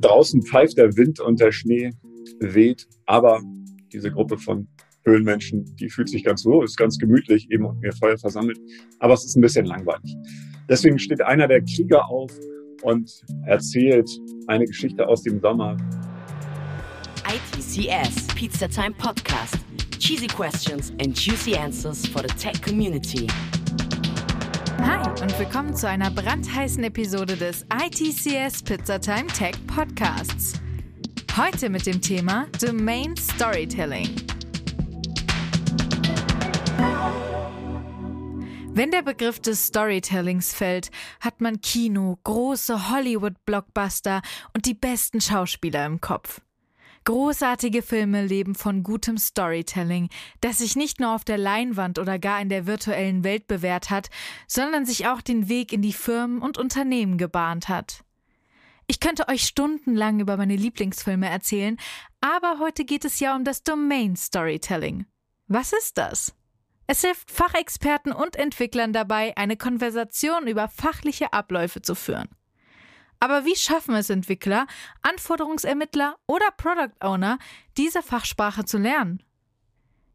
Draußen pfeift der Wind und der Schnee weht, aber diese Gruppe von Höhlenmenschen, die fühlt sich ganz wohl, ist ganz gemütlich, eben um ihr Feuer versammelt, aber es ist ein bisschen langweilig. Deswegen steht einer der Krieger auf und erzählt eine Geschichte aus dem Sommer. ITCS Pizza Time Podcast. Cheesy questions and juicy answers for the tech community. Hi und willkommen zu einer brandheißen Episode des ITCS Pizzatime Tech Podcasts. Heute mit dem Thema Domain Storytelling. Wenn der Begriff des Storytellings fällt, hat man Kino, große Hollywood-Blockbuster und die besten Schauspieler im Kopf. Großartige Filme leben von gutem Storytelling, das sich nicht nur auf der Leinwand oder gar in der virtuellen Welt bewährt hat, sondern sich auch den Weg in die Firmen und Unternehmen gebahnt hat. Ich könnte euch stundenlang über meine Lieblingsfilme erzählen, aber heute geht es ja um das Domain Storytelling. Was ist das? Es hilft Fachexperten und Entwicklern dabei, eine Konversation über fachliche Abläufe zu führen. Aber wie schaffen es Entwickler, Anforderungsermittler oder Product Owner, diese Fachsprache zu lernen?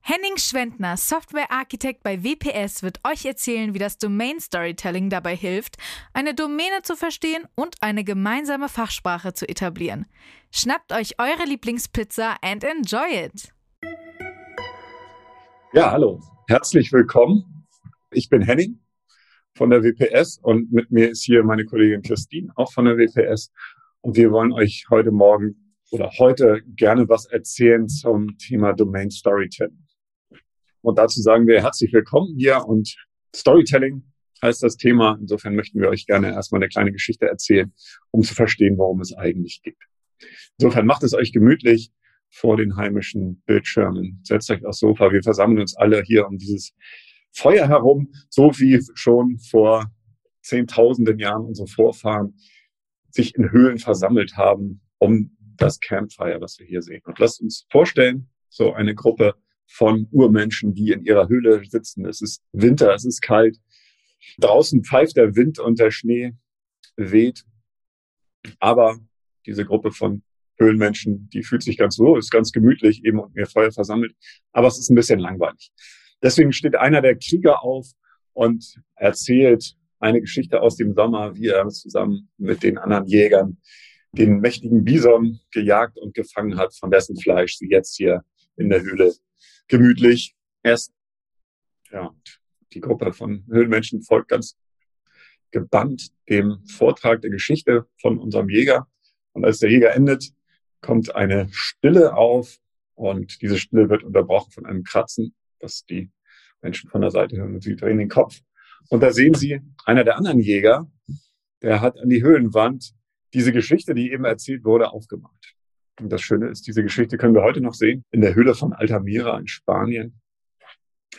Henning Schwendner, Software-Architekt bei WPS, wird euch erzählen, wie das Domain Storytelling dabei hilft, eine Domäne zu verstehen und eine gemeinsame Fachsprache zu etablieren. Schnappt euch eure Lieblingspizza and enjoy it! Ja, hallo, herzlich willkommen. Ich bin Henning von der WPS und mit mir ist hier meine Kollegin Christine, auch von der WPS. Und wir wollen euch heute Morgen oder heute gerne was erzählen zum Thema Domain Storytelling. Und dazu sagen wir herzlich willkommen hier und Storytelling heißt das Thema. Insofern möchten wir euch gerne erstmal eine kleine Geschichte erzählen, um zu verstehen, worum es eigentlich geht. Insofern macht es euch gemütlich vor den heimischen Bildschirmen. Setzt euch aufs Sofa. Wir versammeln uns alle hier um dieses Feuer herum, so wie schon vor zehntausenden Jahren unsere Vorfahren sich in Höhlen versammelt haben, um das Campfire, was wir hier sehen. Und lasst uns vorstellen, so eine Gruppe von Urmenschen, die in ihrer Höhle sitzen. Es ist Winter, es ist kalt. Draußen pfeift der Wind und der Schnee weht. Aber diese Gruppe von Höhlenmenschen, die fühlt sich ganz wohl, ist ganz gemütlich, eben um ihr Feuer versammelt. Aber es ist ein bisschen langweilig. Deswegen steht einer der Krieger auf und erzählt eine Geschichte aus dem Sommer, wie er zusammen mit den anderen Jägern den mächtigen Bison gejagt und gefangen hat, von dessen Fleisch sie jetzt hier in der Höhle gemütlich essen. Ja, die Gruppe von Höhlenmenschen folgt ganz gebannt dem Vortrag der Geschichte von unserem Jäger. Und als der Jäger endet, kommt eine Stille auf und diese Stille wird unterbrochen von einem Kratzen was die Menschen von der Seite hören und sie drehen den Kopf. Und da sehen Sie, einer der anderen Jäger, der hat an die Höhlenwand diese Geschichte, die eben erzählt wurde, aufgemacht. Und das Schöne ist, diese Geschichte können wir heute noch sehen, in der Höhle von Altamira in Spanien.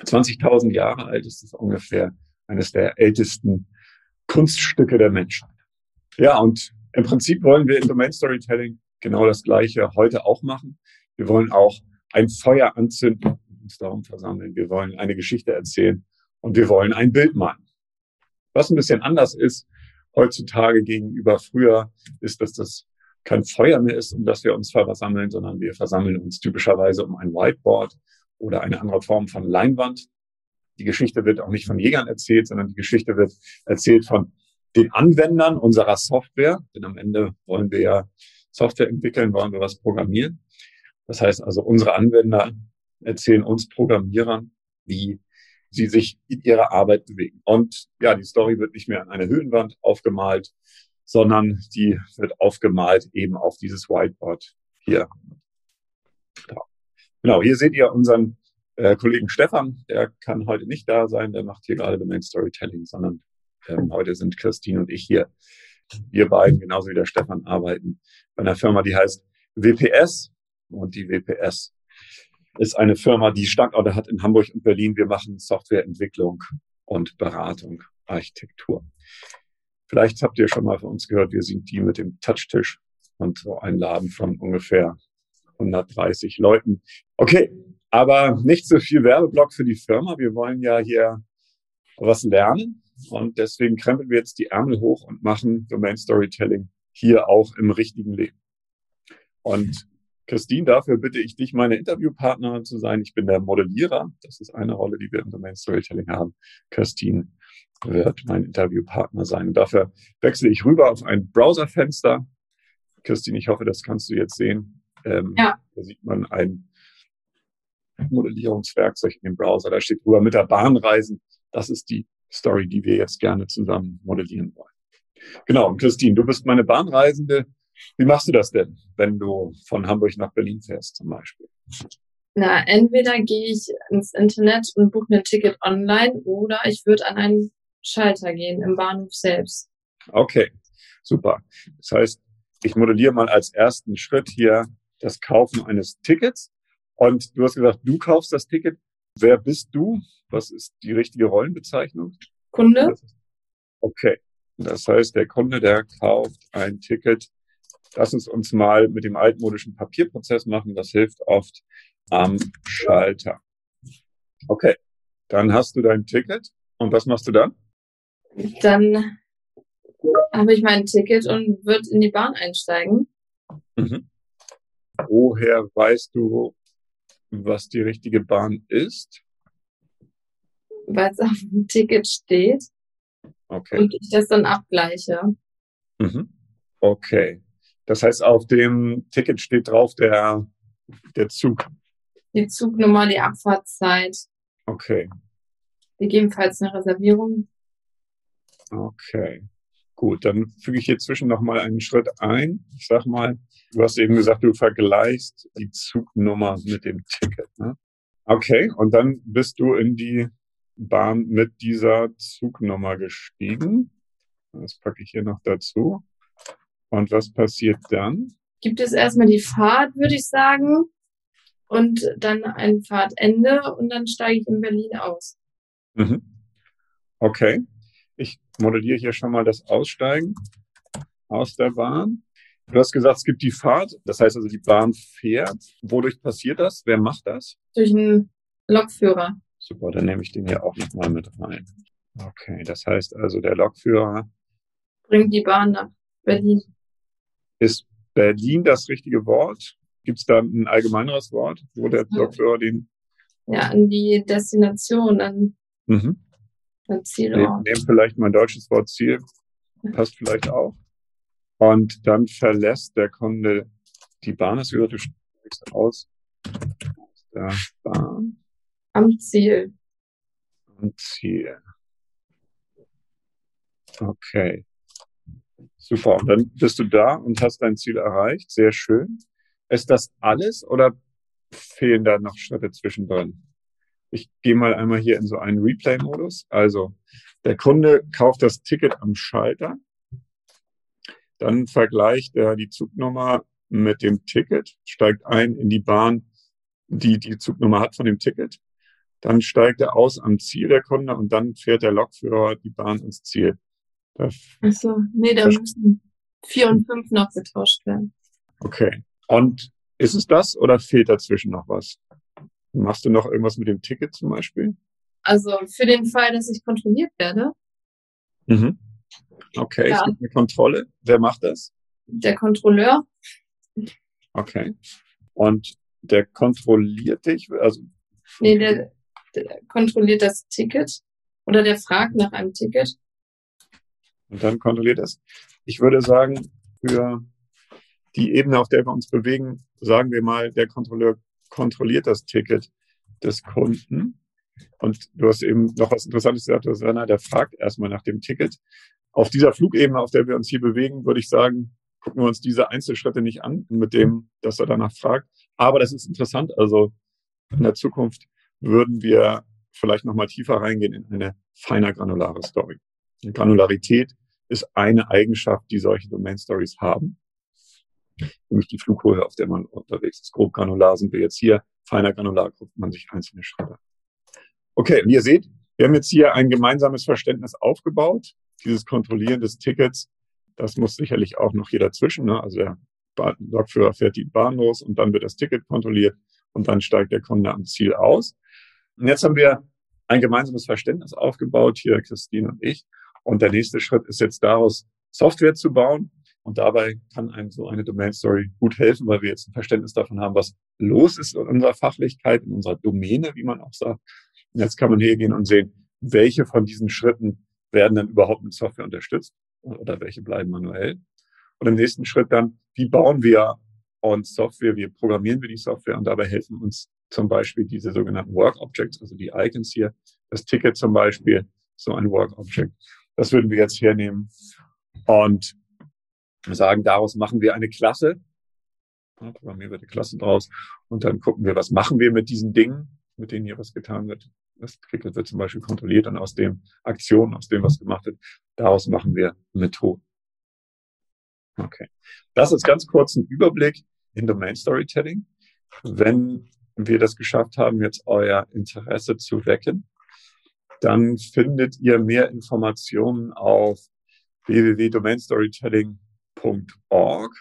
20.000 Jahre alt ist es ungefähr, eines der ältesten Kunststücke der Menschheit. Ja, und im Prinzip wollen wir in Domain Storytelling genau das Gleiche heute auch machen. Wir wollen auch ein Feuer anzünden uns darum versammeln. Wir wollen eine Geschichte erzählen und wir wollen ein Bild malen. Was ein bisschen anders ist heutzutage gegenüber früher, ist, dass das kein Feuer mehr ist, um das wir uns versammeln, sondern wir versammeln uns typischerweise um ein Whiteboard oder eine andere Form von Leinwand. Die Geschichte wird auch nicht von Jägern erzählt, sondern die Geschichte wird erzählt von den Anwendern unserer Software. Denn am Ende wollen wir ja Software entwickeln, wollen wir was programmieren. Das heißt also, unsere Anwender erzählen uns Programmierern, wie sie sich in ihrer Arbeit bewegen. Und ja, die Story wird nicht mehr an eine Höhenwand aufgemalt, sondern die wird aufgemalt eben auf dieses Whiteboard hier. Genau, hier seht ihr unseren äh, Kollegen Stefan, der kann heute nicht da sein, der macht hier gerade Domain Storytelling, sondern ähm, heute sind Christine und ich hier. Wir beiden, genauso wie der Stefan, arbeiten bei einer Firma, die heißt WPS. Und die WPS ist eine Firma, die Standorte hat in Hamburg und Berlin. Wir machen Softwareentwicklung und Beratung, Architektur. Vielleicht habt ihr schon mal von uns gehört, wir sind die mit dem Touchtisch und so ein Laden von ungefähr 130 Leuten. Okay, aber nicht so viel Werbeblock für die Firma. Wir wollen ja hier was lernen. Und deswegen krempeln wir jetzt die Ärmel hoch und machen Domain Storytelling hier auch im richtigen Leben. Und Christine, dafür bitte ich dich, meine Interviewpartnerin zu sein. Ich bin der Modellierer. Das ist eine Rolle, die wir im Domain Storytelling haben. Christine wird mein Interviewpartner sein. Und dafür wechsle ich rüber auf ein Browserfenster. Christine, ich hoffe, das kannst du jetzt sehen. Ähm, ja. Da sieht man ein Modellierungswerkzeug in dem Browser. Da steht drüber mit der Bahn reisen. Das ist die Story, die wir jetzt gerne zusammen modellieren wollen. Genau. Und Christine, du bist meine Bahnreisende. Wie machst du das denn, wenn du von Hamburg nach Berlin fährst zum Beispiel? Na, entweder gehe ich ins Internet und buche mir ein Ticket online oder ich würde an einen Schalter gehen im Bahnhof selbst. Okay, super. Das heißt, ich modelliere mal als ersten Schritt hier das Kaufen eines Tickets. Und du hast gesagt, du kaufst das Ticket. Wer bist du? Was ist die richtige Rollenbezeichnung? Kunde. Okay. Das heißt, der Kunde, der kauft ein Ticket Lass uns uns mal mit dem altmodischen Papierprozess machen. Das hilft oft am Schalter. Okay, dann hast du dein Ticket. Und was machst du dann? Dann habe ich mein Ticket und wird in die Bahn einsteigen. Mhm. Woher weißt du, was die richtige Bahn ist? Weil es auf dem Ticket steht. Okay. Und ich das dann abgleiche. Mhm. Okay. Das heißt, auf dem Ticket steht drauf der, der Zug. Die Zugnummer, die Abfahrtszeit. Okay. Gegebenenfalls eine Reservierung. Okay. Gut, dann füge ich hier zwischen nochmal einen Schritt ein. Ich sag mal, du hast eben gesagt, du vergleichst die Zugnummer mit dem Ticket. Ne? Okay, und dann bist du in die Bahn mit dieser Zugnummer gestiegen. Das packe ich hier noch dazu. Und was passiert dann? Gibt es erstmal die Fahrt, würde ich sagen, und dann ein Fahrtende und dann steige ich in Berlin aus. Mhm. Okay. Ich modelliere hier schon mal das Aussteigen aus der Bahn. Du hast gesagt, es gibt die Fahrt, das heißt also, die Bahn fährt. Wodurch passiert das? Wer macht das? Durch einen Lokführer. Super, dann nehme ich den hier auch nochmal mit rein. Okay, das heißt also, der Lokführer bringt die Bahn nach Berlin. Ist Berlin das richtige Wort? Gibt es da ein allgemeineres Wort, wo der Lokführer den... Ja, an die Destination, an mhm. den Zielort. Nehmen vielleicht mein deutsches Wort Ziel, passt vielleicht auch. Und dann verlässt der Kunde die Bahn. Du steigst aus der Bahn. Am Ziel. Am Ziel. Okay. Super. Und dann bist du da und hast dein Ziel erreicht. Sehr schön. Ist das alles oder fehlen da noch Schritte zwischendrin? Ich gehe mal einmal hier in so einen Replay-Modus. Also der Kunde kauft das Ticket am Schalter. Dann vergleicht er die Zugnummer mit dem Ticket, steigt ein in die Bahn, die die Zugnummer hat von dem Ticket. Dann steigt er aus am Ziel der Kunde und dann fährt der Lokführer die Bahn ins Ziel. Achso, nee, da müssen vier und fünf noch getauscht werden. Okay. Und ist es das oder fehlt dazwischen noch was? Machst du noch irgendwas mit dem Ticket zum Beispiel? Also für den Fall, dass ich kontrolliert werde. Mhm. Okay, ja. es gibt eine Kontrolle. Wer macht das? Der Kontrolleur. Okay. Und der kontrolliert dich? Also nee, der, der kontrolliert das Ticket oder der fragt nach einem Ticket und dann kontrolliert es. Ich würde sagen, für die Ebene, auf der wir uns bewegen, sagen wir mal, der Kontrolleur kontrolliert das Ticket des Kunden. Und du hast eben noch was Interessantes gesagt, Susanna, der fragt erstmal nach dem Ticket. Auf dieser Flugebene, auf der wir uns hier bewegen, würde ich sagen, gucken wir uns diese Einzelschritte nicht an, mit dem, dass er danach fragt. Aber das ist interessant. Also in der Zukunft würden wir vielleicht nochmal tiefer reingehen in eine feiner granulare Story. Granularität ist eine Eigenschaft, die solche Domain Stories haben. Nämlich die Flughöhe, auf der man unterwegs ist. Grob granular sind wir jetzt hier. Feiner granular guckt man sich einzelne Schritte. Okay, wie ihr seht, wir haben jetzt hier ein gemeinsames Verständnis aufgebaut. Dieses Kontrollieren des Tickets, das muss sicherlich auch noch hier dazwischen. Ne? Also der Lokführer fährt die Bahn los und dann wird das Ticket kontrolliert und dann steigt der Kunde am Ziel aus. Und jetzt haben wir ein gemeinsames Verständnis aufgebaut, hier Christine und ich. Und der nächste Schritt ist jetzt daraus Software zu bauen. Und dabei kann einem so eine Domain Story gut helfen, weil wir jetzt ein Verständnis davon haben, was los ist in unserer Fachlichkeit, in unserer Domäne, wie man auch sagt. Und jetzt kann man hier gehen und sehen, welche von diesen Schritten werden dann überhaupt mit Software unterstützt oder welche bleiben manuell. Und im nächsten Schritt dann, wie bauen wir uns Software, wie programmieren wir die Software und dabei helfen uns zum Beispiel diese sogenannten Work Objects, also die Icons hier, das Ticket zum Beispiel, so ein Work Object. Das würden wir jetzt hernehmen und sagen, daraus machen wir eine Klasse. Programmieren wir eine Klasse draus und dann gucken wir, was machen wir mit diesen Dingen, mit denen hier was getan wird. Das Ticket wird zum Beispiel kontrolliert und aus dem Aktionen, aus dem, was gemacht wird, daraus machen wir Methoden. Okay. Das ist ganz kurz ein Überblick in Domain Storytelling. Wenn wir das geschafft haben, jetzt euer Interesse zu wecken, dann findet ihr mehr Informationen auf www.domainstorytelling.org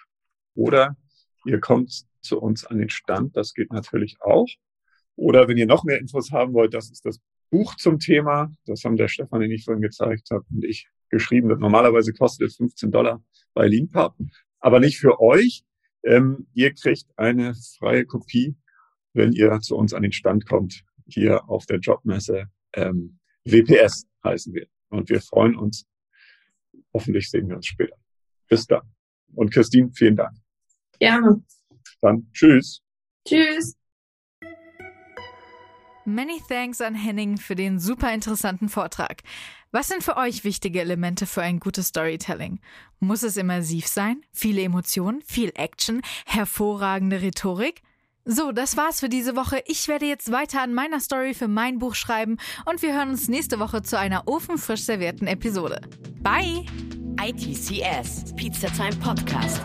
oder ihr kommt zu uns an den Stand, das geht natürlich auch. Oder wenn ihr noch mehr Infos haben wollt, das ist das Buch zum Thema, das haben der Stefan, den ich vorhin gezeigt habe, und ich geschrieben. Das normalerweise kostet es 15 Dollar bei Leanpub, aber nicht für euch. Ähm, ihr kriegt eine freie Kopie wenn ihr zu uns an den Stand kommt, hier auf der Jobmesse. Ähm, WPS heißen wir. Und wir freuen uns. Hoffentlich sehen wir uns später. Bis dann. Und Christine, vielen Dank. Gerne. Dann tschüss. Tschüss. Many thanks an Henning für den super interessanten Vortrag. Was sind für euch wichtige Elemente für ein gutes Storytelling? Muss es immersiv sein? Viele Emotionen? Viel Action? Hervorragende Rhetorik? So, das war's für diese Woche. Ich werde jetzt weiter an meiner Story für mein Buch schreiben und wir hören uns nächste Woche zu einer ofenfrisch servierten Episode. Bye! ITCS, Pizza Time Podcast.